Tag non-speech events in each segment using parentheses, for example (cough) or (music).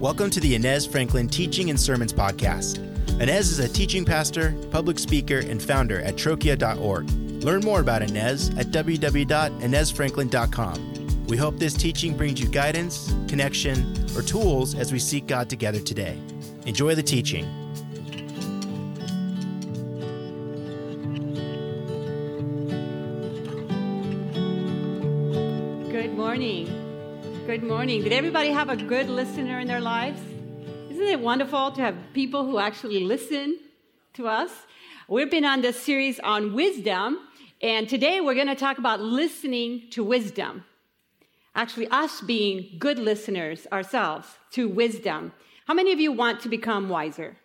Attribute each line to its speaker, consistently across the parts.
Speaker 1: Welcome to the Inez Franklin Teaching and Sermons Podcast. Inez is a teaching pastor, public speaker, and founder at trochia.org. Learn more about Inez at www.inezfranklin.com. We hope this teaching brings you guidance, connection, or tools as we seek God together today. Enjoy the teaching.
Speaker 2: Good morning. Did everybody have a good listener in their lives? Isn't it wonderful to have people who actually listen to us? We've been on this series on wisdom, and today we're going to talk about listening to wisdom. Actually, us being good listeners ourselves to wisdom. How many of you want to become wiser?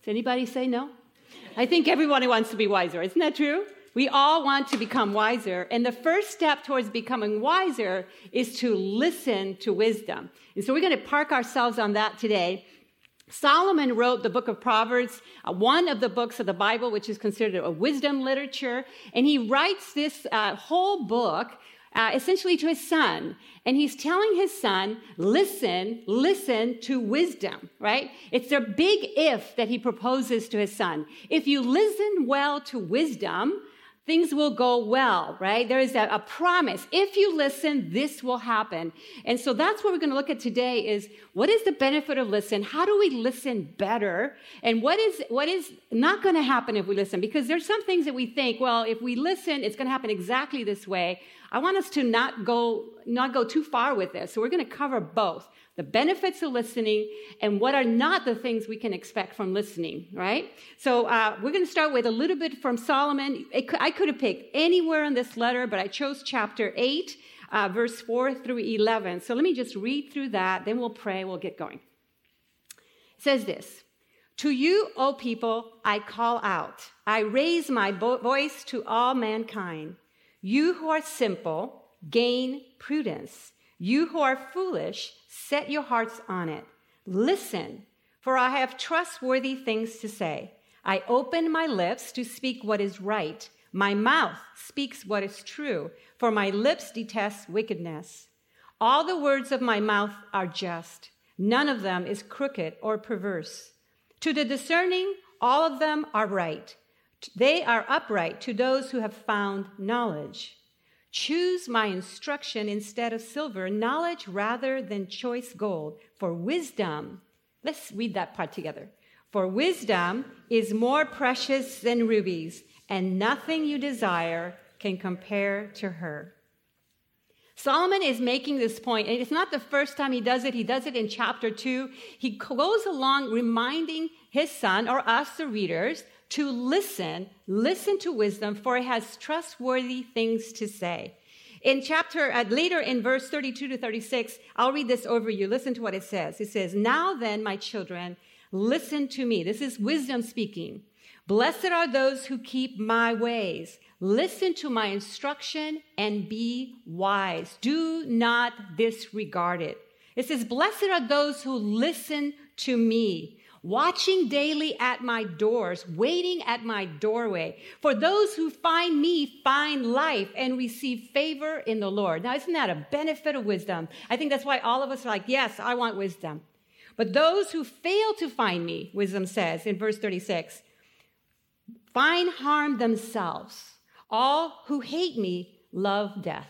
Speaker 2: Does anybody say no? I think everybody wants to be wiser. Isn't that true? We all want to become wiser. And the first step towards becoming wiser is to listen to wisdom. And so we're going to park ourselves on that today. Solomon wrote the book of Proverbs, uh, one of the books of the Bible, which is considered a wisdom literature. And he writes this uh, whole book uh, essentially to his son. And he's telling his son, listen, listen to wisdom, right? It's a big if that he proposes to his son. If you listen well to wisdom, things will go well, right? There is a, a, promise. If you listen, this will happen. And so that's what we're going to look at today is what is the benefit of listen? How do we listen better? And what is, what is not going to happen if we listen? Because there's some things that we think, well, if we listen, it's going to happen exactly this way. I want us to not go, not go too far with this. So we're going to cover both the benefits of listening and what are not the things we can expect from listening, right? So uh, we're going to start with a little bit from Solomon. I could have picked anywhere in this letter, but I chose chapter 8, uh, verse 4 through 11. So let me just read through that, then we'll pray, we'll get going. It says this. To you, O people, I call out. I raise my voice to all mankind. You who are simple, gain prudence. You who are foolish, set your hearts on it. Listen, for I have trustworthy things to say. I open my lips to speak what is right. My mouth speaks what is true, for my lips detest wickedness. All the words of my mouth are just. None of them is crooked or perverse. To the discerning, all of them are right. They are upright to those who have found knowledge. Choose my instruction instead of silver, knowledge rather than choice gold, for wisdom. Let's read that part together. For wisdom is more precious than rubies, and nothing you desire can compare to her. Solomon is making this point, and it's not the first time he does it. He does it in chapter two. He goes along reminding his son, or us, the readers, to listen, listen to wisdom, for it has trustworthy things to say. In chapter, uh, later in verse 32 to 36, I'll read this over you. Listen to what it says. It says, Now then, my children, listen to me. This is wisdom speaking. Blessed are those who keep my ways. Listen to my instruction and be wise. Do not disregard it. It says, Blessed are those who listen to me watching daily at my doors, waiting at my doorway. For those who find me find life and receive favor in the Lord. Now, isn't that a benefit of wisdom? I think that's why all of us are like, yes, I want wisdom. But those who fail to find me, wisdom says in verse 36, find harm themselves. All who hate me love death.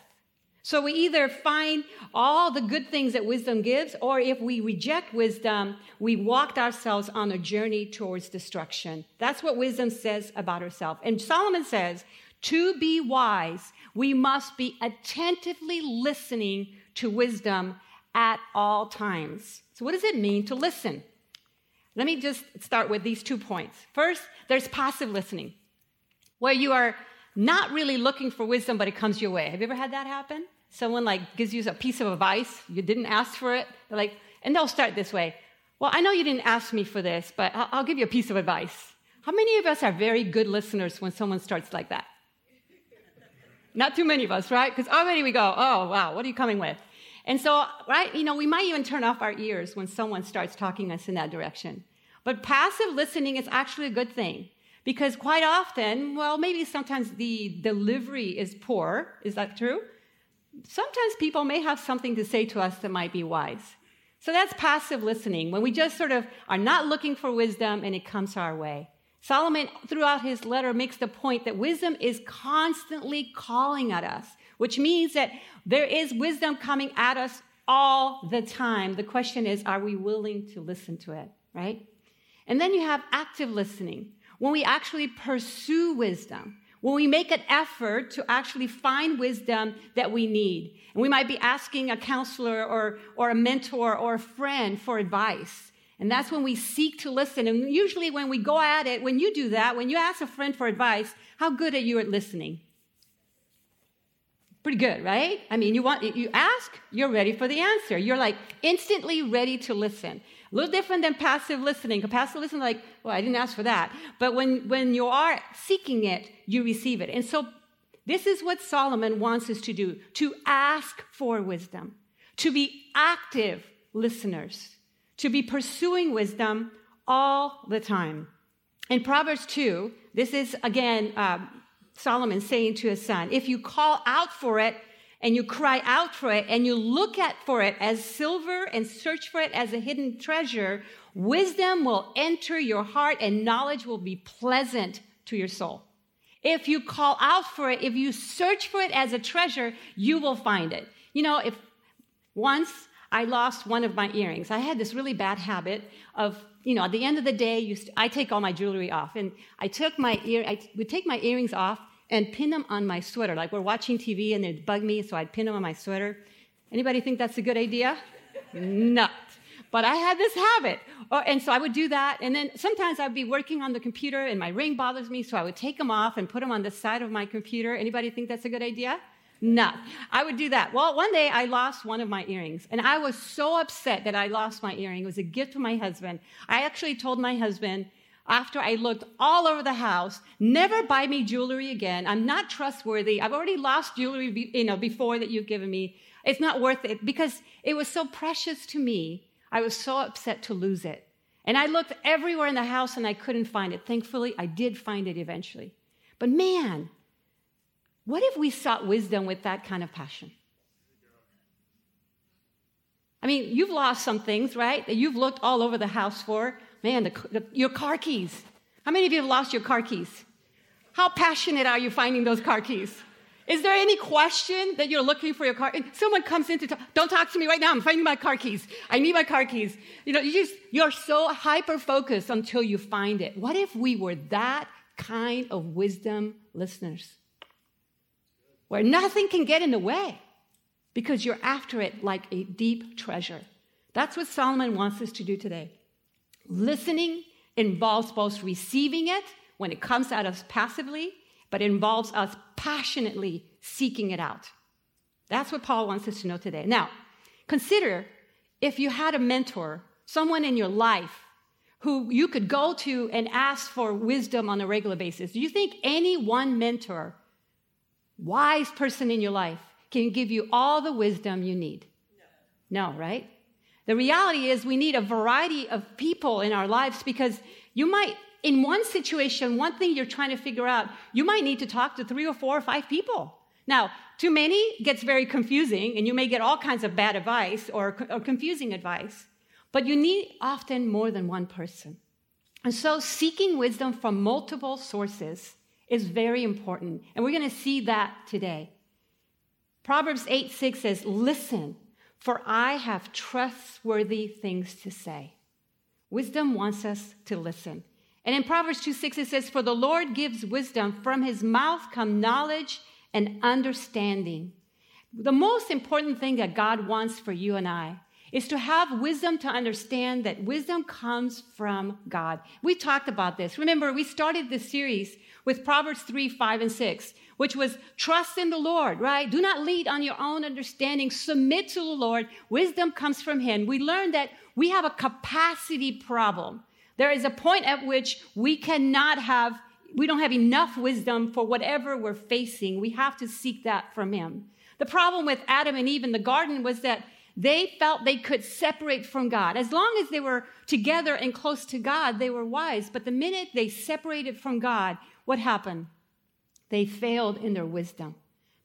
Speaker 2: So we either find all the good things that wisdom gives, or if we reject wisdom, we walked ourselves on a journey towards destruction. That's what wisdom says about herself. And Solomon says, to be wise, we must be attentively listening to wisdom at all times. So, what does it mean to listen? Let me just start with these two points. First, there's passive listening, where you are not really looking for wisdom, but it comes your way. Have you ever had that happen? Someone like gives you a piece of advice, you didn't ask for it, they're like, and they'll start this way. Well, I know you didn't ask me for this, but I'll, I'll give you a piece of advice. How many of us are very good listeners when someone starts like that? Not too many of us, right? Because already we go, oh, wow, what are you coming with? And so, right, you know, we might even turn off our ears when someone starts talking us in that direction. But passive listening is actually a good thing because quite often, well, maybe sometimes the delivery is poor. Is that true? Sometimes people may have something to say to us that might be wise. So that's passive listening, when we just sort of are not looking for wisdom and it comes our way. Solomon, throughout his letter, makes the point that wisdom is constantly calling at us, which means that there is wisdom coming at us all the time. The question is, are we willing to listen to it, right? And then you have active listening, when we actually pursue wisdom, when we make an effort to actually find wisdom that we need. And we might be asking a counselor or, or a mentor or a friend for advice. And that's when we seek to listen. And usually, when we go at it, when you do that, when you ask a friend for advice, how good are you at listening? Pretty good, right? I mean, you want you ask, you're ready for the answer. You're like instantly ready to listen. A little different than passive listening. Passive listening, like, well, I didn't ask for that. But when when you are seeking it, you receive it. And so, this is what Solomon wants us to do: to ask for wisdom, to be active listeners to be pursuing wisdom all the time. In Proverbs 2, this is again uh, Solomon saying to his son, if you call out for it and you cry out for it and you look at for it as silver and search for it as a hidden treasure, wisdom will enter your heart and knowledge will be pleasant to your soul. If you call out for it, if you search for it as a treasure, you will find it. You know, if once I lost one of my earrings. I had this really bad habit of, you know, at the end of the day, I take all my jewelry off, and I took my ear, I would take my earrings off and pin them on my sweater. Like we're watching TV and they'd bug me, so I'd pin them on my sweater. Anybody think that's a good idea? Not. But I had this habit. Oh, and so I would do that. And then sometimes I'd be working on the computer and my ring bothers me, so I would take them off and put them on the side of my computer. Anybody think that's a good idea? No, I would do that. Well, one day I lost one of my earrings, and I was so upset that I lost my earring. It was a gift from my husband. I actually told my husband, after I looked all over the house, never buy me jewelry again. I'm not trustworthy. I've already lost jewelry, you know, before that you've given me. It's not worth it because it was so precious to me. I was so upset to lose it. And I looked everywhere in the house and I couldn't find it. Thankfully, I did find it eventually. But man, what if we sought wisdom with that kind of passion? I mean, you've lost some things, right? That you've looked all over the house for. Man, the, the, your car keys. How many of you have lost your car keys? How passionate are you finding those car keys? Is there any question that you're looking for your car? And Someone comes in to talk, don't talk to me right now. I'm finding my car keys. I need my car keys. You know, you just, you're so hyper focused until you find it. What if we were that kind of wisdom listeners? where nothing can get in the way because you're after it like a deep treasure. That's what Solomon wants us to do today. Listening involves both receiving it when it comes at us passively, but involves us passionately seeking it out. That's what Paul wants us to know today. Now, consider if you had a mentor, someone in your life who you could go to and ask for wisdom on a regular basis. Do you think any one mentor wise person in your life can give you all the wisdom you need. No, no right? The reality is we need a variety of people in our lives because you might, in one situation, one thing you're trying to figure out, you might need to talk to three or four or five people. Now, too many gets very confusing, and you may get all kinds of bad advice or, or confusing advice, but you need often more than one person. And so, seeking wisdom from multiple sources is very important. And we're going to see that today. Proverbs 8 6 says, Listen, for I have trustworthy things to say. Wisdom wants us to listen. And in Proverbs 2 6, it says, For the Lord gives wisdom, from his mouth come knowledge and understanding. The most important thing that God wants for you and I is to have wisdom to understand that wisdom comes from God. We talked about this. Remember, we started this series with Proverbs 3, 5, and 6, which was trust in the Lord, right? Do not lead on your own understanding. Submit to the Lord. Wisdom comes from Him. We learned that we have a capacity problem. There is a point at which we cannot have, we don't have enough wisdom for whatever we're facing. We have to seek that from Him. The problem with Adam and Eve in the garden was that they felt they could separate from God. As long as they were together and close to God, they were wise. But the minute they separated from God, what happened? They failed in their wisdom.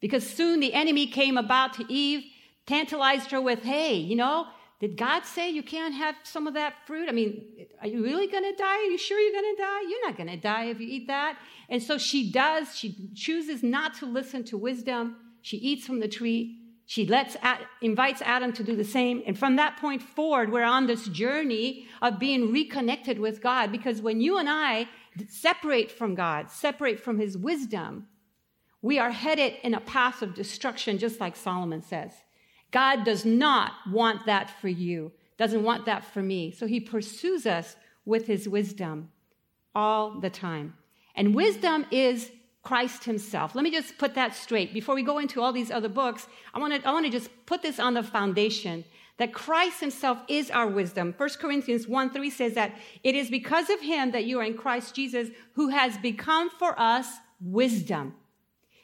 Speaker 2: Because soon the enemy came about to Eve, tantalized her with, hey, you know, did God say you can't have some of that fruit? I mean, are you really going to die? Are you sure you're going to die? You're not going to die if you eat that. And so she does. She chooses not to listen to wisdom. She eats from the tree. She lets, invites Adam to do the same. And from that point forward, we're on this journey of being reconnected with God. Because when you and I separate from God, separate from his wisdom, we are headed in a path of destruction, just like Solomon says. God does not want that for you, doesn't want that for me. So he pursues us with his wisdom all the time. And wisdom is Christ himself. Let me just put that straight. Before we go into all these other books, I want to I want to just put this on the foundation that Christ himself is our wisdom. 1 Corinthians 1 3 says that it is because of him that you are in Christ Jesus, who has become for us wisdom.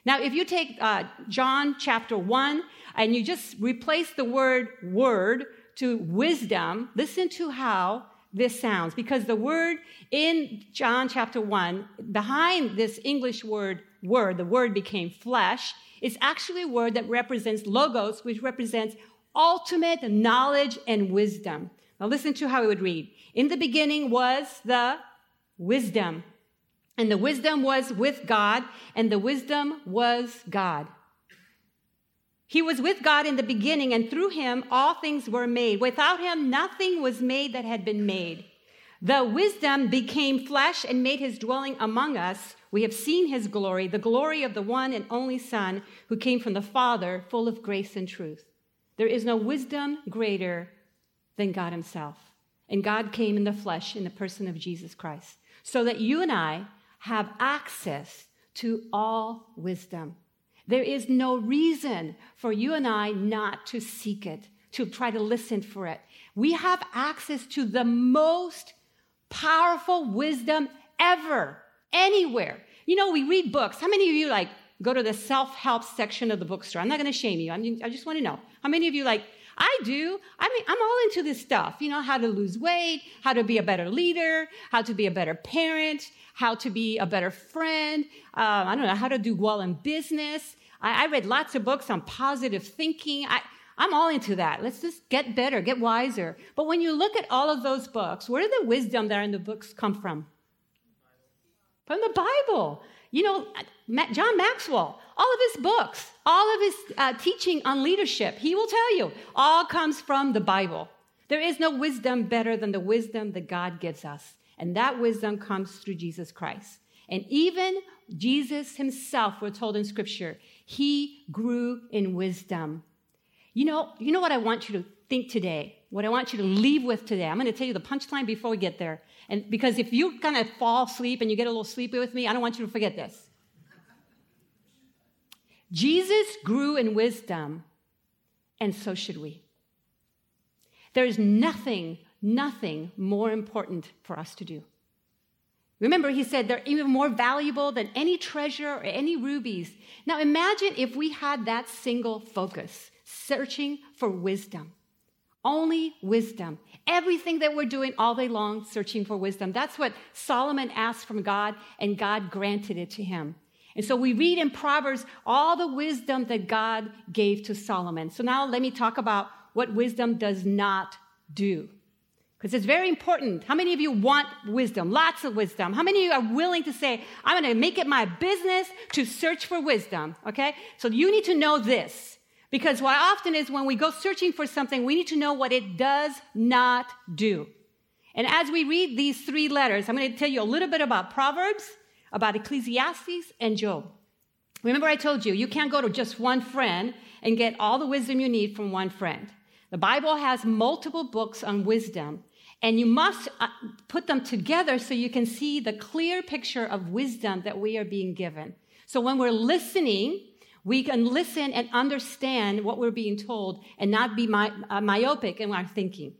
Speaker 2: Now, if you take uh, John chapter 1 and you just replace the word word to wisdom, listen to how this sounds because the word in John chapter 1, behind this English word, word, the word became flesh, is actually a word that represents logos, which represents ultimate knowledge and wisdom. Now listen to how it would read. In the beginning was the wisdom, and the wisdom was with God, and the wisdom was God. He was with God in the beginning, and through him all things were made. Without him, nothing was made that had been made. The wisdom became flesh and made his dwelling among us. We have seen his glory, the glory of the one and only Son who came from the Father, full of grace and truth. There is no wisdom greater than God himself. And God came in the flesh in the person of Jesus Christ, so that you and I have access to all wisdom. There is no reason for you and I not to seek it, to try to listen for it. We have access to the most powerful wisdom ever, anywhere. You know, we read books. How many of you like go to the self-help section of the bookstore? I'm not going to shame you. I, mean, I just want to know. How many of you like, I do. I mean, I'm all into this stuff. You know, how to lose weight, how to be a better leader, how to be a better parent, how to be a better friend. Uh, I don't know, how to do well in business. I, I read lots of books on positive thinking. I, I'm all into that. Let's just get better, get wiser. But when you look at all of those books, where did the wisdom that are in the books come from? From the Bible. You know, John Maxwell, all of his books, all of his uh, teaching on leadership, he will tell you, all comes from the Bible. There is no wisdom better than the wisdom that God gives us. And that wisdom comes through Jesus Christ. And even Jesus himself, we're told in scripture, he grew in wisdom. You know, you know what I want you to think today? What I want you to leave with today? I'm going to tell you the punchline before we get there. And because if you kind of fall asleep and you get a little sleepy with me, I don't want you to forget this. Jesus grew in wisdom, and so should we. There is nothing, nothing more important for us to do. Remember, he said they're even more valuable than any treasure or any rubies. Now imagine if we had that single focus, searching for wisdom. Only wisdom. Everything that we're doing all day long, searching for wisdom. That's what Solomon asked from God, and God granted it to him. And so we read in Proverbs all the wisdom that God gave to Solomon. So now let me talk about what wisdom does not do because it's very important. How many of you want wisdom? Lots of wisdom. How many of you are willing to say, I'm going to make it my business to search for wisdom? Okay? So you need to know this. Because what often is when we go searching for something, we need to know what it does not do. And as we read these three letters, I'm going to tell you a little bit about Proverbs, about Ecclesiastes, and Job. Remember, I told you, you can't go to just one friend and get all the wisdom you need from one friend. The Bible has multiple books on wisdom, and you must uh, put them together so you can see the clear picture of wisdom that we are being given. So when we're listening, we can listen and understand what we're being told and not be my, uh, myopic in our thinking.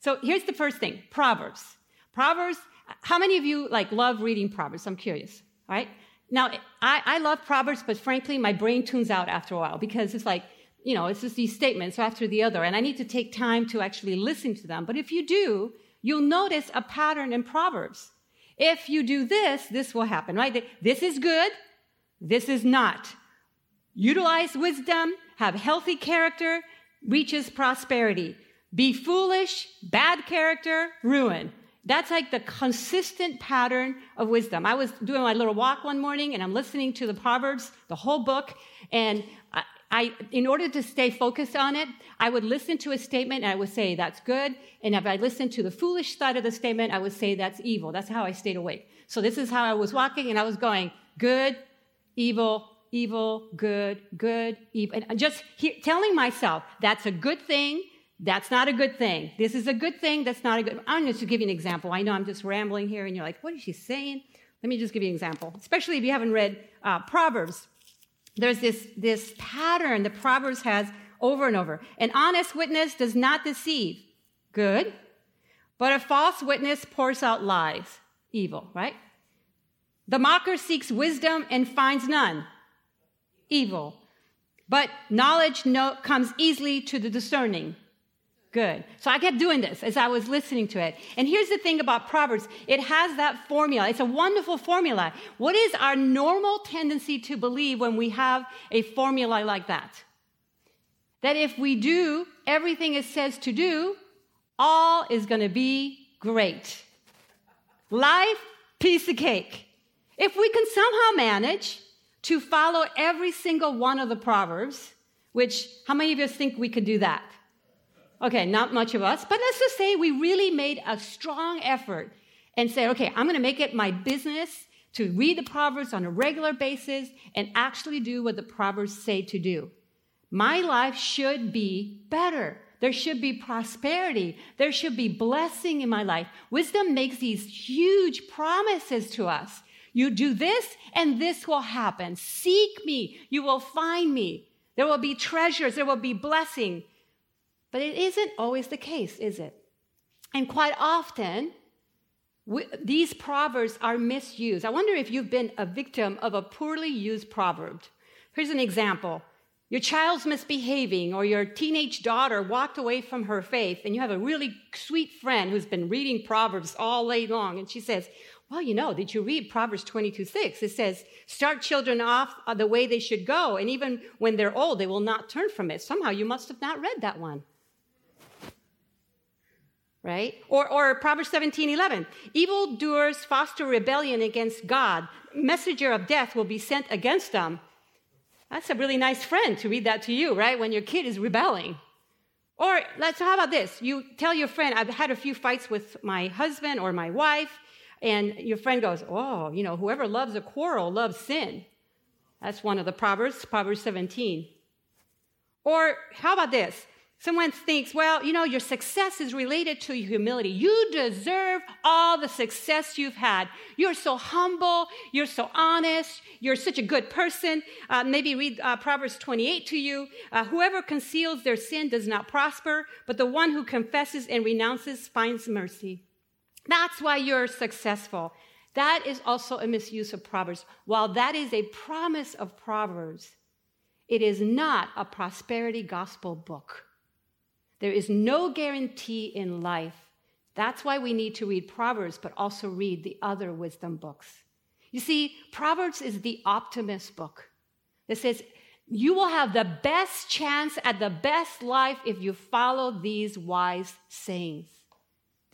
Speaker 2: So here's the first thing Proverbs. Proverbs, how many of you like love reading Proverbs? I'm curious, right? Now, I, I love Proverbs, but frankly, my brain tunes out after a while because it's like, you know, it's just these statements after the other, and I need to take time to actually listen to them. But if you do, you'll notice a pattern in Proverbs. If you do this, this will happen, right? This is good, this is not. Utilize wisdom, have healthy character, reaches prosperity. Be foolish, bad character, ruin. That's like the consistent pattern of wisdom. I was doing my little walk one morning and I'm listening to the Proverbs, the whole book, and I, in order to stay focused on it, I would listen to a statement and I would say, that's good. And if I listened to the foolish side of the statement, I would say, that's evil. That's how I stayed awake. So this is how I was walking and I was going, good, evil, evil, good, good, evil. And just he- telling myself, that's a good thing. That's not a good thing. This is a good thing. That's not a good. I'm just to give you an example. I know I'm just rambling here, and you're like, "What is she saying?" Let me just give you an example. Especially if you haven't read uh, Proverbs, there's this this pattern that Proverbs has over and over. An honest witness does not deceive. Good. But a false witness pours out lies. Evil, right? The mocker seeks wisdom and finds none. Evil. But knowledge no, comes easily to the discerning. Good. So I kept doing this as I was listening to it. And here's the thing about Proverbs it has that formula. It's a wonderful formula. What is our normal tendency to believe when we have a formula like that? That if we do everything it says to do, all is going to be great. Life, piece of cake. If we can somehow manage to follow every single one of the Proverbs, which, how many of us think we could do that? Okay, not much of us, but let's just say we really made a strong effort and said, okay, I'm going to make it my business to read the Proverbs on a regular basis and actually do what the Proverbs say to do. My life should be better. There should be prosperity. There should be blessing in my life. Wisdom makes these huge promises to us. You do this, and this will happen. Seek me, you will find me. There will be treasures, there will be blessing. But it isn't always the case, is it? And quite often, we, these proverbs are misused. I wonder if you've been a victim of a poorly used proverb. Here's an example your child's misbehaving, or your teenage daughter walked away from her faith, and you have a really sweet friend who's been reading Proverbs all day long, and she says, well, you know, did you read Proverbs 22 6? It says, start children off the way they should go, and even when they're old, they will not turn from it. Somehow you must have not read that one right? Or, or Proverbs 17, 11. Evildoers foster rebellion against God. Messenger of death will be sent against them. That's a really nice friend to read that to you, right? When your kid is rebelling. Or let's how about this? You tell your friend, I've had a few fights with my husband or my wife, and your friend goes, Oh, you know, whoever loves a quarrel loves sin. That's one of the Proverbs, Proverbs 17. Or how about this? Someone thinks, well, you know, your success is related to your humility. You deserve all the success you've had. You're so humble. You're so honest. You're such a good person. Uh, maybe read uh, Proverbs 28 to you. Uh, Whoever conceals their sin does not prosper, but the one who confesses and renounces finds mercy. That's why you're successful. That is also a misuse of Proverbs. While that is a promise of Proverbs, it is not a prosperity gospel book. There is no guarantee in life. That's why we need to read Proverbs, but also read the other wisdom books. You see, Proverbs is the optimist book that says you will have the best chance at the best life if you follow these wise sayings.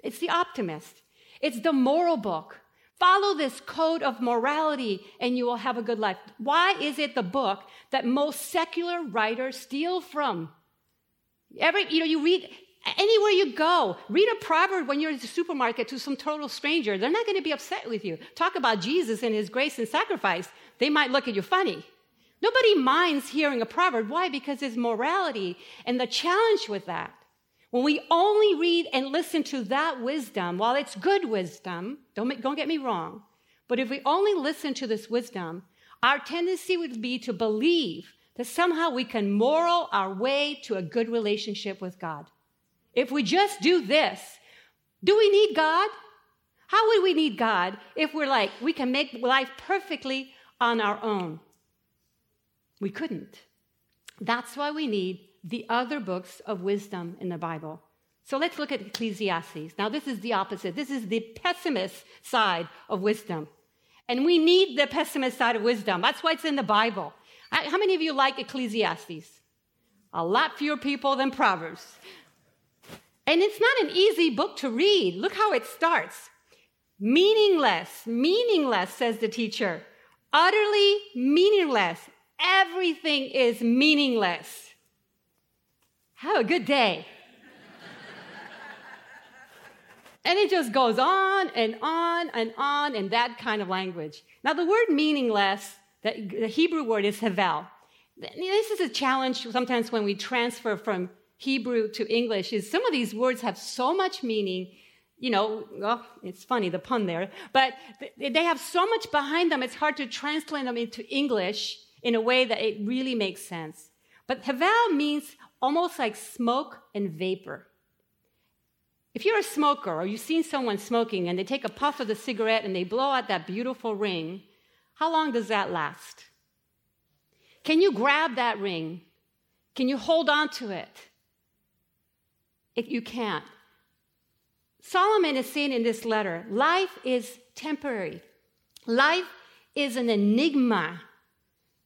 Speaker 2: It's the optimist, it's the moral book. Follow this code of morality and you will have a good life. Why is it the book that most secular writers steal from? Every, you know, you read anywhere you go, read a proverb when you're in the supermarket to some total stranger. They're not going to be upset with you. Talk about Jesus and his grace and sacrifice. They might look at you funny. Nobody minds hearing a proverb. Why? Because it's morality and the challenge with that. When we only read and listen to that wisdom, while it's good wisdom, don't, don't get me wrong, but if we only listen to this wisdom, our tendency would be to believe that somehow we can moral our way to a good relationship with God. If we just do this, do we need God? How would we need God if we're like, we can make life perfectly on our own? We couldn't. That's why we need the other books of wisdom in the Bible. So let's look at Ecclesiastes. Now, this is the opposite. This is the pessimist side of wisdom. And we need the pessimist side of wisdom. That's why it's in the Bible. How many of you like Ecclesiastes? A lot fewer people than Proverbs. And it's not an easy book to read. Look how it starts. Meaningless, meaningless, says the teacher. Utterly meaningless. Everything is meaningless. Have a good day. (laughs) and it just goes on and on and on in that kind of language. Now, the word meaningless, the Hebrew word is havel. This is a challenge sometimes when we transfer from Hebrew to English is some of these words have so much meaning. You know, well, it's funny, the pun there, but they have so much behind them, it's hard to translate them into English in a way that it really makes sense. But havel means almost like smoke and vapor. If you're a smoker or you've seen someone smoking and they take a puff of the cigarette and they blow out that beautiful ring, how long does that last? Can you grab that ring? Can you hold on to it? If you can't. Solomon is saying in this letter life is temporary, life is an enigma,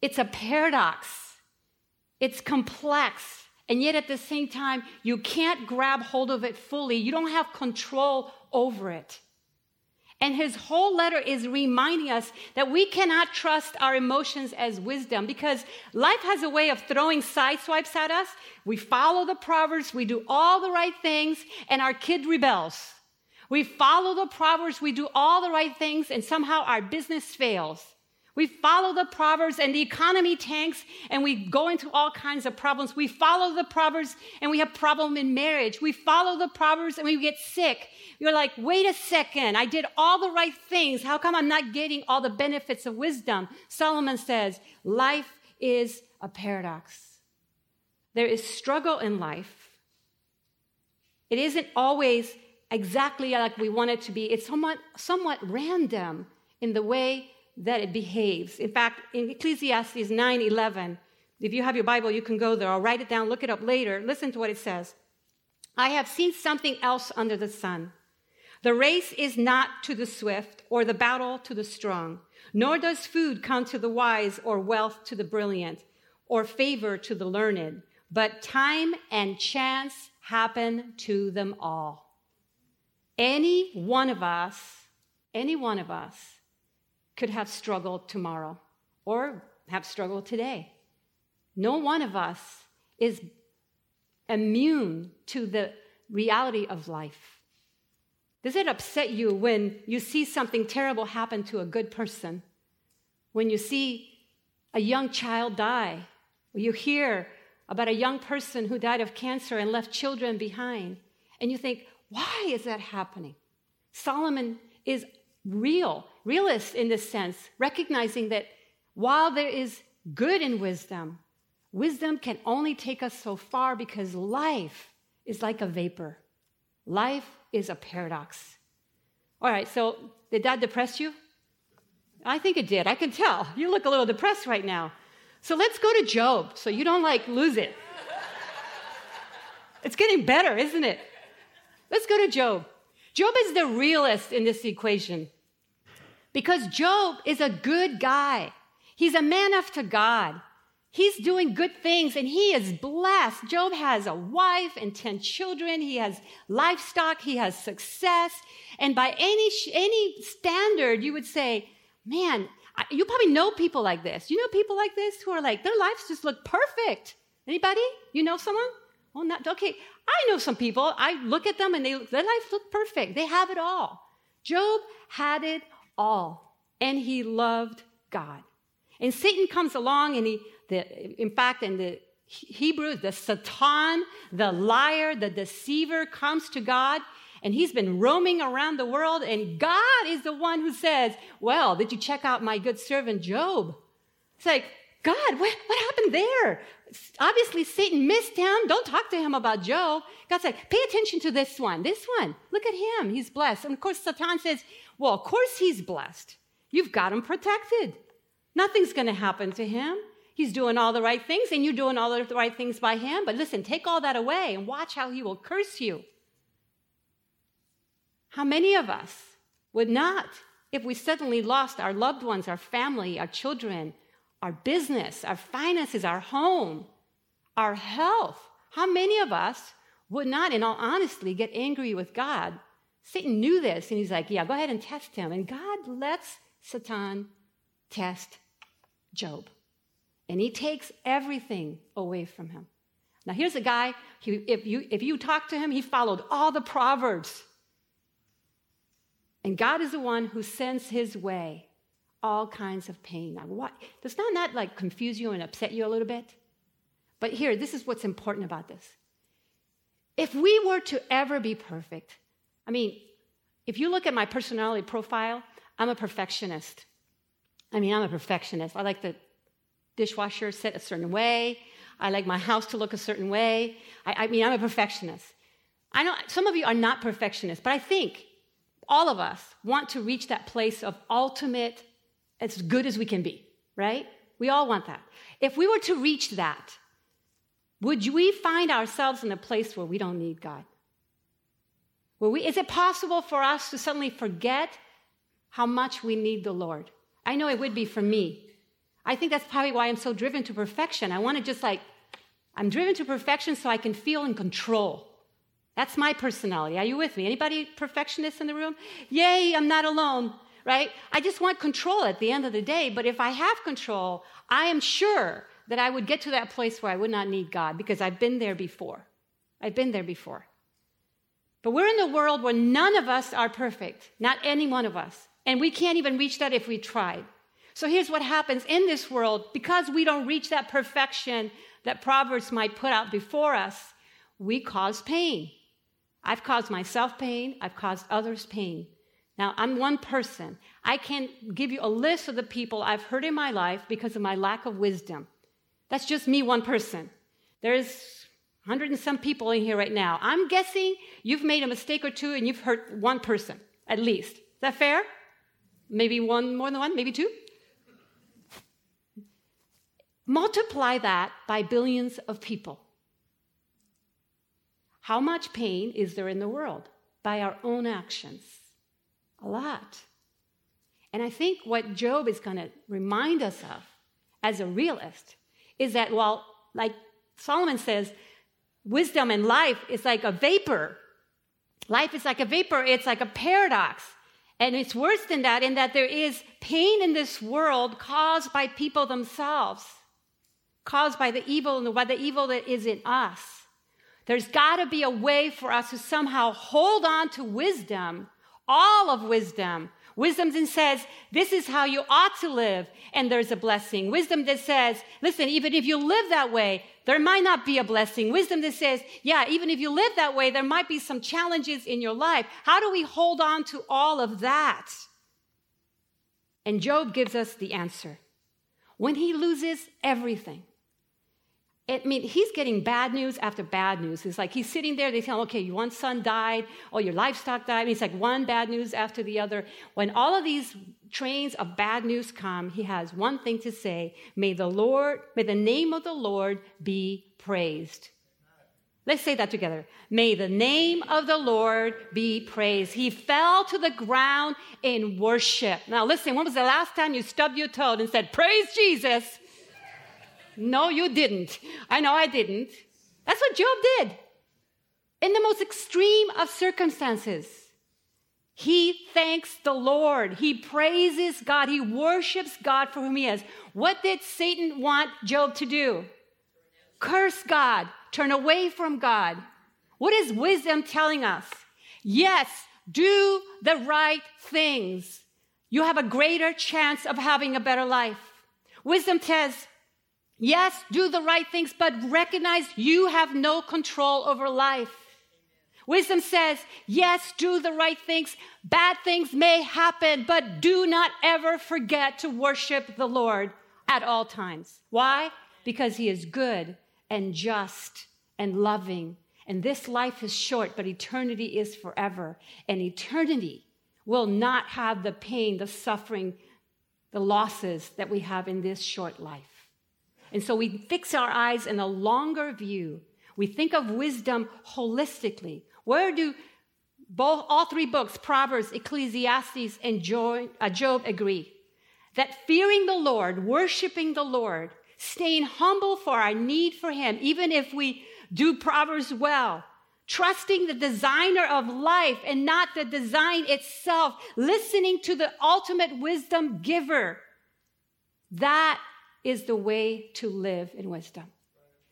Speaker 2: it's a paradox, it's complex. And yet, at the same time, you can't grab hold of it fully. You don't have control over it. And his whole letter is reminding us that we cannot trust our emotions as wisdom because life has a way of throwing side swipes at us. We follow the Proverbs, we do all the right things, and our kid rebels. We follow the Proverbs, we do all the right things, and somehow our business fails. We follow the Proverbs and the economy tanks and we go into all kinds of problems. We follow the Proverbs and we have problem in marriage. We follow the Proverbs and we get sick. You're like, wait a second, I did all the right things. How come I'm not getting all the benefits of wisdom? Solomon says, life is a paradox. There is struggle in life. It isn't always exactly like we want it to be. It's somewhat, somewhat random in the way that it behaves. In fact, in Ecclesiastes 9 11, if you have your Bible, you can go there. I'll write it down, look it up later. Listen to what it says. I have seen something else under the sun. The race is not to the swift or the battle to the strong, nor does food come to the wise or wealth to the brilliant or favor to the learned, but time and chance happen to them all. Any one of us, any one of us could have struggled tomorrow or have struggled today. No one of us is immune to the reality of life. Does it upset you when you see something terrible happen to a good person? When you see a young child die? Or you hear about a young person who died of cancer and left children behind? And you think, why is that happening? Solomon is real, realist in this sense, recognizing that while there is good in wisdom, wisdom can only take us so far because life is like a vapor. Life is a paradox. All right, so did that depress you? I think it did. I can tell. You look a little depressed right now. So let's go to Job so you don't like lose it. it's getting better, isn't it? Let's go to Job. Job is the realist in this equation. Because Job is a good guy. He's a man after God. He's doing good things and he is blessed. Job has a wife and 10 children. He has livestock. He has success. And by any, any standard, you would say, man, you probably know people like this. You know people like this who are like, their lives just look perfect. Anybody? You know someone? Oh, not, okay. I know some people. I look at them and they, their life look perfect. They have it all. Job had it all. And he loved God. And Satan comes along and he, the, in fact, in the Hebrew, the Satan, the liar, the deceiver comes to God and he's been roaming around the world and God is the one who says, well, did you check out my good servant Job? It's like, God, what, what happened there? Obviously, Satan missed him. Don't talk to him about Job. God's like, pay attention to this one. This one. Look at him. He's blessed. And of course, Satan says, well, of course he's blessed. You've got him protected. Nothing's going to happen to him. He's doing all the right things, and you're doing all the right things by him. But listen, take all that away and watch how he will curse you. How many of us would not if we suddenly lost our loved ones, our family, our children, our business, our finances, our home, our health? How many of us would not, in all honesty, get angry with God. Satan knew this, and he's like, Yeah, go ahead and test him. And God lets Satan test Job. And he takes everything away from him. Now, here's a guy, he, if, you, if you talk to him, he followed all the Proverbs. And God is the one who sends his way all kinds of pain. Now, what, does that not like confuse you and upset you a little bit? But here, this is what's important about this. If we were to ever be perfect, I mean, if you look at my personality profile, I'm a perfectionist. I mean, I'm a perfectionist. I like the dishwasher set a certain way. I like my house to look a certain way. I, I mean, I'm a perfectionist. I know some of you are not perfectionists, but I think all of us want to reach that place of ultimate, as good as we can be, right? We all want that. If we were to reach that, would we find ourselves in a place where we don't need God? We, is it possible for us to suddenly forget how much we need the Lord? I know it would be for me. I think that's probably why I'm so driven to perfection. I want to just like, I'm driven to perfection so I can feel in control. That's my personality. Are you with me? Anybody perfectionist in the room? Yay, I'm not alone, right? I just want control at the end of the day. But if I have control, I am sure that I would get to that place where I would not need God because I've been there before. I've been there before. But we're in a world where none of us are perfect, not any one of us. And we can't even reach that if we tried. So here's what happens in this world because we don't reach that perfection that Proverbs might put out before us, we cause pain. I've caused myself pain, I've caused others pain. Now, I'm one person. I can't give you a list of the people I've hurt in my life because of my lack of wisdom. That's just me, one person. There's 100 and some people in here right now. I'm guessing you've made a mistake or two and you've hurt one person, at least. Is that fair? Maybe one more than one, maybe two? Multiply that by billions of people. How much pain is there in the world by our own actions? A lot. And I think what Job is going to remind us of as a realist is that, well, like Solomon says, wisdom and life is like a vapor. Life is like a vapor, it's like a paradox. And it's worse than that in that there is pain in this world caused by people themselves, caused by the evil and by the evil that is in us. There's got to be a way for us to somehow hold on to wisdom, all of wisdom, Wisdom then says, this is how you ought to live, and there's a blessing. Wisdom that says, listen, even if you live that way, there might not be a blessing. Wisdom that says, yeah, even if you live that way, there might be some challenges in your life. How do we hold on to all of that? And Job gives us the answer. When he loses everything, I mean, he's getting bad news after bad news. It's like he's sitting there, they tell him, okay, your one son died, or your livestock died. I mean, it's like one bad news after the other. When all of these trains of bad news come, he has one thing to say May the Lord, may the name of the Lord be praised. Let's say that together. May the name of the Lord be praised. He fell to the ground in worship. Now, listen, when was the last time you stubbed your toe and said, Praise Jesus? No, you didn't. I know I didn't. That's what Job did. In the most extreme of circumstances, he thanks the Lord. He praises God. He worships God for whom he is. What did Satan want Job to do? Curse God, turn away from God. What is wisdom telling us? Yes, do the right things. You have a greater chance of having a better life. Wisdom says, Yes, do the right things, but recognize you have no control over life. Wisdom says, yes, do the right things. Bad things may happen, but do not ever forget to worship the Lord at all times. Why? Because he is good and just and loving. And this life is short, but eternity is forever. And eternity will not have the pain, the suffering, the losses that we have in this short life. And so we fix our eyes in a longer view. We think of wisdom holistically. Where do both, all three books, Proverbs, Ecclesiastes, and uh, Job, agree? That fearing the Lord, worshiping the Lord, staying humble for our need for Him, even if we do Proverbs well, trusting the designer of life and not the design itself, listening to the ultimate wisdom giver. That is the way to live in wisdom.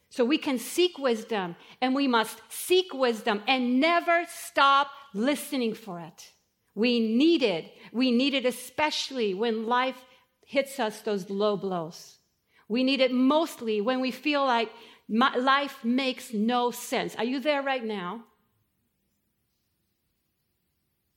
Speaker 2: So we can seek wisdom and we must seek wisdom and never stop listening for it. We need it. We need it especially when life hits us those low blows. We need it mostly when we feel like life makes no sense. Are you there right now?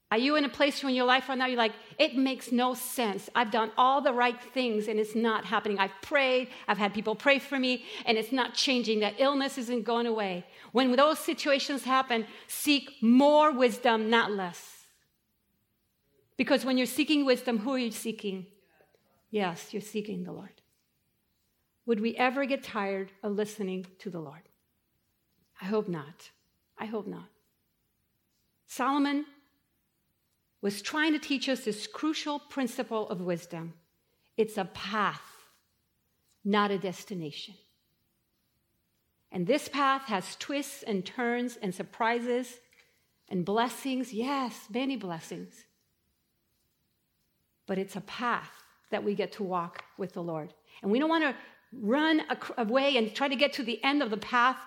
Speaker 2: Are you in a place in your life right now? You're like, it makes no sense. I've done all the right things and it's not happening. I've prayed, I've had people pray for me, and it's not changing. That illness isn't going away. When those situations happen, seek more wisdom, not less. Because when you're seeking wisdom, who are you seeking? Yes, you're seeking the Lord. Would we ever get tired of listening to the Lord? I hope not. I hope not. Solomon was trying to teach us this crucial principle of wisdom it's a path, not a destination. And this path has twists and turns and surprises and blessings. Yes, many blessings. But it's a path that we get to walk with the Lord. And we don't want to run away and try to get to the end of the path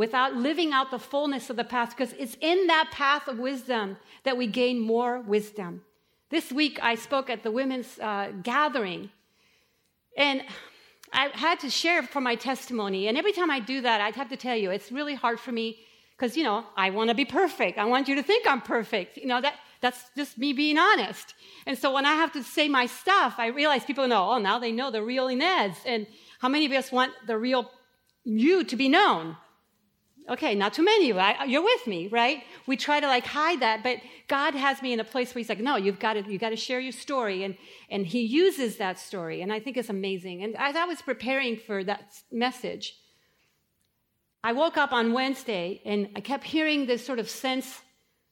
Speaker 2: without living out the fullness of the path, because it's in that path of wisdom that we gain more wisdom. This week, I spoke at the women's uh, gathering, and I had to share from my testimony. And every time I do that, I'd have to tell you, it's really hard for me because, you know, I want to be perfect. I want you to think I'm perfect. You know, that, that's just me being honest. And so when I have to say my stuff, I realize people know, oh, now they know the real Inez. And how many of us want the real you to be known? Okay, not too many of you. Uh, you're with me, right? We try to like hide that, but God has me in a place where He's like, no, you've got to, you've got to share your story, and and He uses that story, and I think it's amazing. And as I was preparing for that message, I woke up on Wednesday and I kept hearing this sort of sense.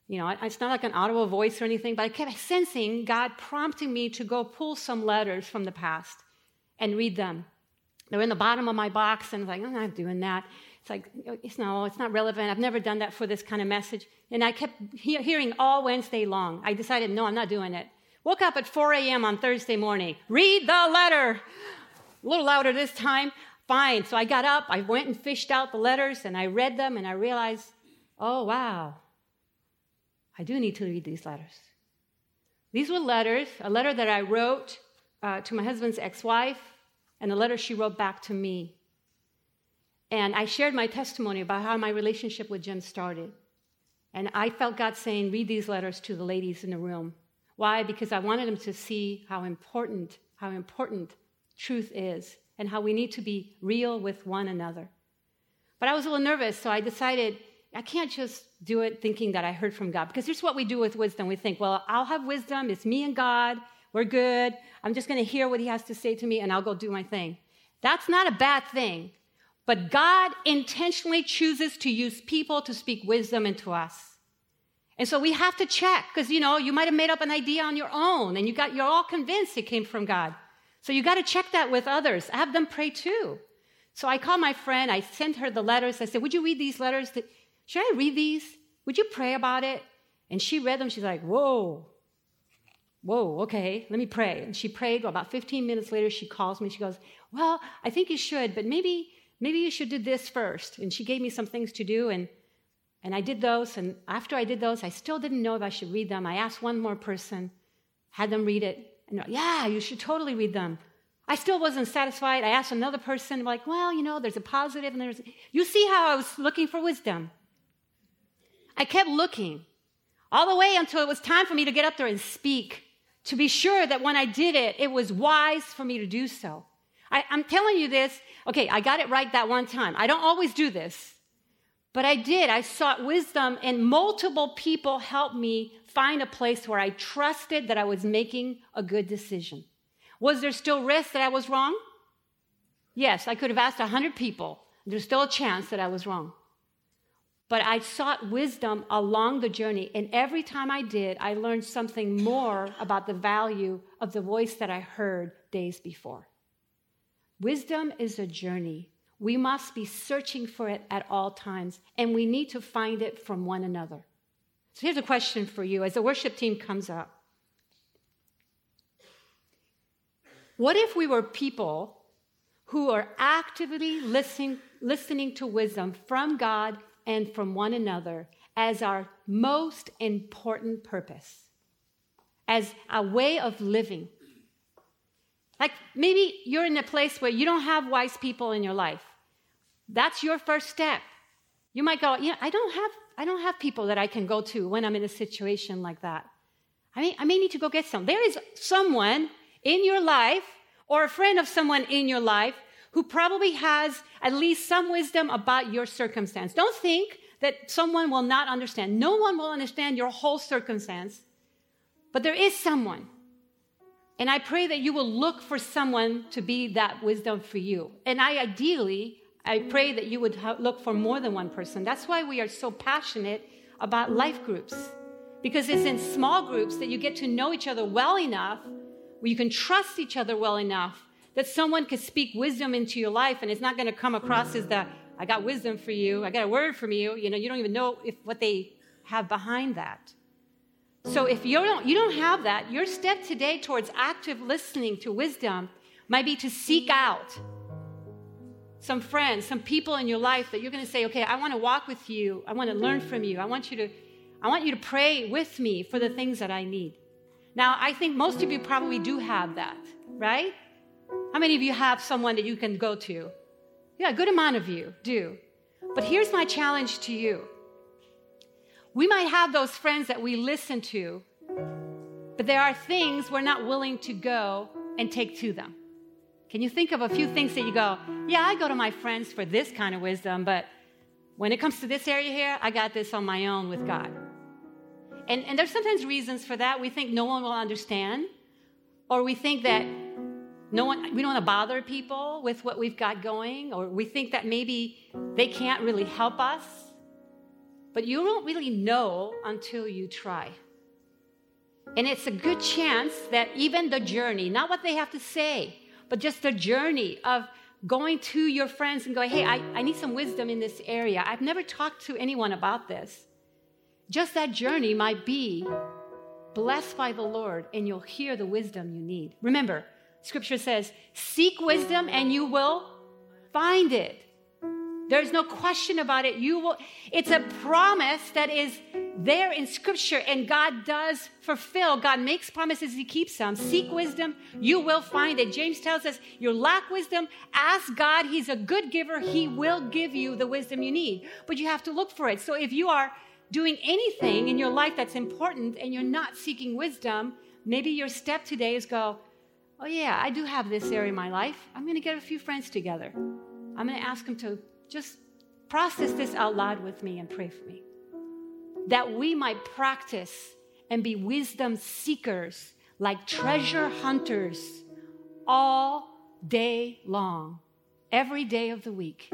Speaker 2: You know, it's not like an audible voice or anything, but I kept sensing God prompting me to go pull some letters from the past and read them. They were in the bottom of my box, and I was like, I'm not doing that. It's like, it's no, it's not relevant. I've never done that for this kind of message. And I kept he- hearing all Wednesday long. I decided, no, I'm not doing it. Woke up at 4 a.m. on Thursday morning. Read the letter. A little louder this time. Fine. So I got up, I went and fished out the letters, and I read them, and I realized, oh, wow, I do need to read these letters. These were letters, a letter that I wrote uh, to my husband's ex wife, and a letter she wrote back to me. And I shared my testimony about how my relationship with Jim started. And I felt God saying, read these letters to the ladies in the room. Why? Because I wanted them to see how important, how important truth is and how we need to be real with one another. But I was a little nervous, so I decided I can't just do it thinking that I heard from God. Because here's what we do with wisdom we think, well, I'll have wisdom, it's me and God, we're good. I'm just going to hear what he has to say to me, and I'll go do my thing. That's not a bad thing. But God intentionally chooses to use people to speak wisdom into us. And so we have to check because you know you might have made up an idea on your own and you got you're all convinced it came from God. So you got to check that with others. Have them pray too. So I called my friend, I sent her the letters. I said, Would you read these letters? Should I read these? Would you pray about it? And she read them. She's like, Whoa, whoa, okay, let me pray. And she prayed. Well, about 15 minutes later, she calls me. She goes, Well, I think you should, but maybe maybe you should do this first. And she gave me some things to do, and, and I did those. And after I did those, I still didn't know if I should read them. I asked one more person, had them read it, and like, yeah, you should totally read them. I still wasn't satisfied. I asked another person, like, well, you know, there's a positive and there's. You see how I was looking for wisdom? I kept looking all the way until it was time for me to get up there and speak, to be sure that when I did it, it was wise for me to do so. I, am telling you this Okay, I got it right that one time. I don't always do this, but I did. I sought wisdom, and multiple people helped me find a place where I trusted that I was making a good decision. Was there still risk that I was wrong? Yes, I could have asked 100 people. There's still a chance that I was wrong. But I sought wisdom along the journey, and every time I did, I learned something more about the value of the voice that I heard days before. Wisdom is a journey. We must be searching for it at all times, and we need to find it from one another. So here's a question for you as the worship team comes up What if we were people who are actively listening, listening to wisdom from God and from one another as our most important purpose, as a way of living? Like maybe you're in a place where you don't have wise people in your life. That's your first step. You might go, yeah, I don't have I don't have people that I can go to when I'm in a situation like that. I mean, I may need to go get some. There is someone in your life or a friend of someone in your life who probably has at least some wisdom about your circumstance. Don't think that someone will not understand. No one will understand your whole circumstance, but there is someone. And I pray that you will look for someone to be that wisdom for you. And I ideally, I pray that you would look for more than one person. That's why we are so passionate about life groups, because it's in small groups that you get to know each other well enough, where you can trust each other well enough that someone could speak wisdom into your life, and it's not going to come across as the I got wisdom for you, I got a word from you. You know, you don't even know if what they have behind that. So if you don't, you don't have that, your step today towards active listening to wisdom might be to seek out some friends, some people in your life that you're going to say, okay, I want to walk with you. I want to learn from you. I want you to, I want you to pray with me for the things that I need. Now, I think most of you probably do have that, right? How many of you have someone that you can go to? Yeah, a good amount of you do. But here's my challenge to you. We might have those friends that we listen to, but there are things we're not willing to go and take to them. Can you think of a few things that you go, yeah, I go to my friends for this kind of wisdom, but when it comes to this area here, I got this on my own with God. And, and there's sometimes reasons for that. We think no one will understand, or we think that no one, we don't want to bother people with what we've got going, or we think that maybe they can't really help us. But you don't really know until you try. And it's a good chance that even the journey, not what they have to say, but just the journey of going to your friends and going, hey, I, I need some wisdom in this area. I've never talked to anyone about this. Just that journey might be blessed by the Lord, and you'll hear the wisdom you need. Remember, scripture says, seek wisdom and you will find it. There's no question about it. You will, it's a promise that is there in scripture and God does fulfill. God makes promises, He keeps them. Seek wisdom, you will find it. James tells us, you lack wisdom, ask God. He's a good giver. He will give you the wisdom you need, but you have to look for it. So if you are doing anything in your life that's important and you're not seeking wisdom, maybe your step today is go, oh yeah, I do have this area in my life. I'm going to get a few friends together. I'm going to ask them to just process this out loud with me and pray for me. That we might practice and be wisdom seekers like treasure hunters all day long, every day of the week.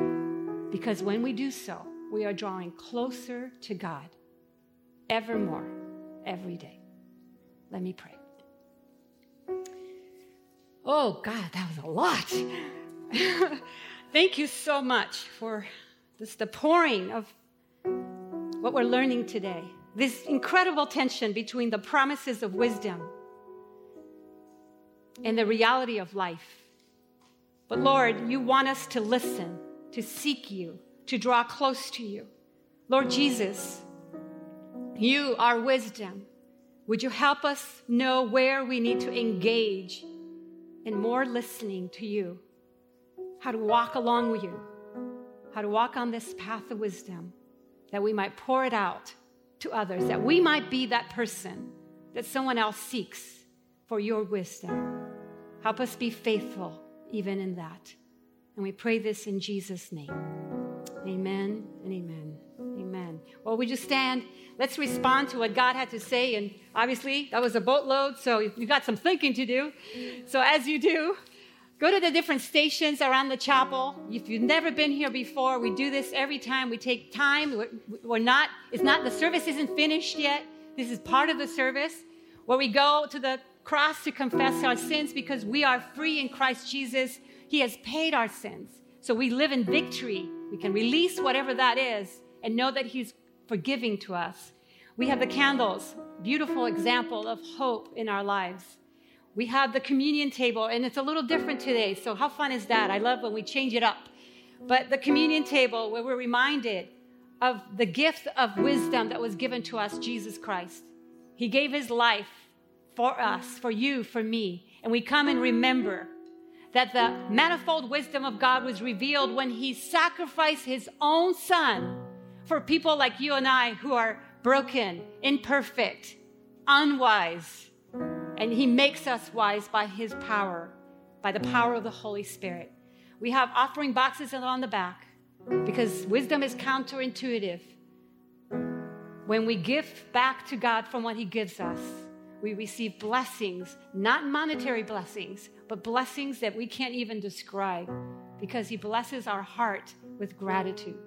Speaker 2: Because when we do so, we are drawing closer to God evermore, every day. Let me pray. Oh, God, that was a lot. (laughs) Thank you so much for this, the pouring of what we're learning today. This incredible tension between the promises of wisdom and the reality of life. But Lord, you want us to listen, to seek you, to draw close to you. Lord Jesus, you are wisdom. Would you help us know where we need to engage in more listening to you? How to walk along with you, how to walk on this path of wisdom, that we might pour it out to others, that we might be that person that someone else seeks for your wisdom. Help us be faithful even in that. And we pray this in Jesus' name. Amen and amen. Amen. Well, we just stand. Let's respond to what God had to say. And obviously, that was a boatload, so you've got some thinking to do. So, as you do, Go to the different stations around the chapel. If you've never been here before, we do this every time. We take time. We're not, it's not, the service isn't finished yet. This is part of the service where we go to the cross to confess our sins because we are free in Christ Jesus. He has paid our sins. So we live in victory. We can release whatever that is and know that He's forgiving to us. We have the candles, beautiful example of hope in our lives. We have the communion table, and it's a little different today. So, how fun is that? I love when we change it up. But the communion table, where we're reminded of the gift of wisdom that was given to us, Jesus Christ. He gave his life for us, for you, for me. And we come and remember that the manifold wisdom of God was revealed when he sacrificed his own son for people like you and I who are broken, imperfect, unwise. And he makes us wise by his power, by the power of the Holy Spirit. We have offering boxes on the back because wisdom is counterintuitive. When we give back to God from what he gives us, we receive blessings, not monetary blessings, but blessings that we can't even describe because He blesses our heart with gratitude.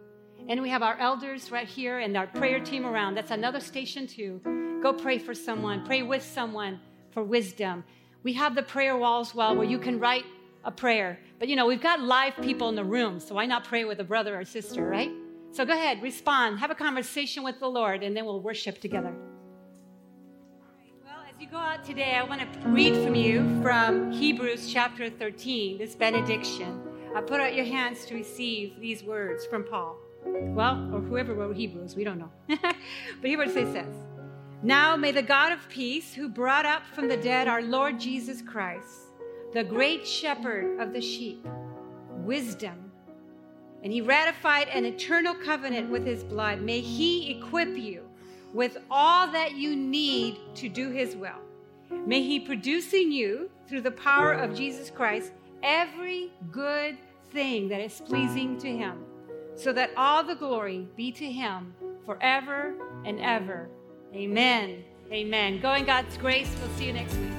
Speaker 2: And we have our elders right here and our prayer team around. That's another station, too. Go pray for someone, pray with someone for wisdom. We have the prayer walls well where you can write a prayer. But you know, we've got live people in the room, so why not pray with a brother or sister, right? So go ahead, respond, have a conversation with the Lord, and then we'll worship together. Well, as you go out today, I want to read from you from Hebrews chapter 13, this benediction. I put out your hands to receive these words from Paul. Well, or whoever wrote Hebrews, we don't know. (laughs) but here's what it says Now may the God of peace, who brought up from the dead our Lord Jesus Christ, the great shepherd of the sheep, wisdom, and he ratified an eternal covenant with his blood, may he equip you with all that you need to do His will. May He produce in you, through the power of Jesus Christ, every good thing that is pleasing to Him, so that all the glory be to Him forever and ever. Amen. Amen. Go in God's grace. We'll see you next week.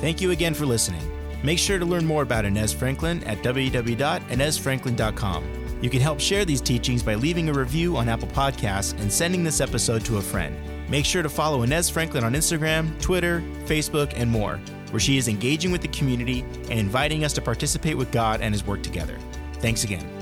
Speaker 1: Thank you again for listening. Make sure to learn more about Inez Franklin at www.inezfranklin.com. You can help share these teachings by leaving a review on Apple Podcasts and sending this episode to a friend. Make sure to follow Inez Franklin on Instagram, Twitter, Facebook, and more, where she is engaging with the community and inviting us to participate with God and His work together. Thanks again.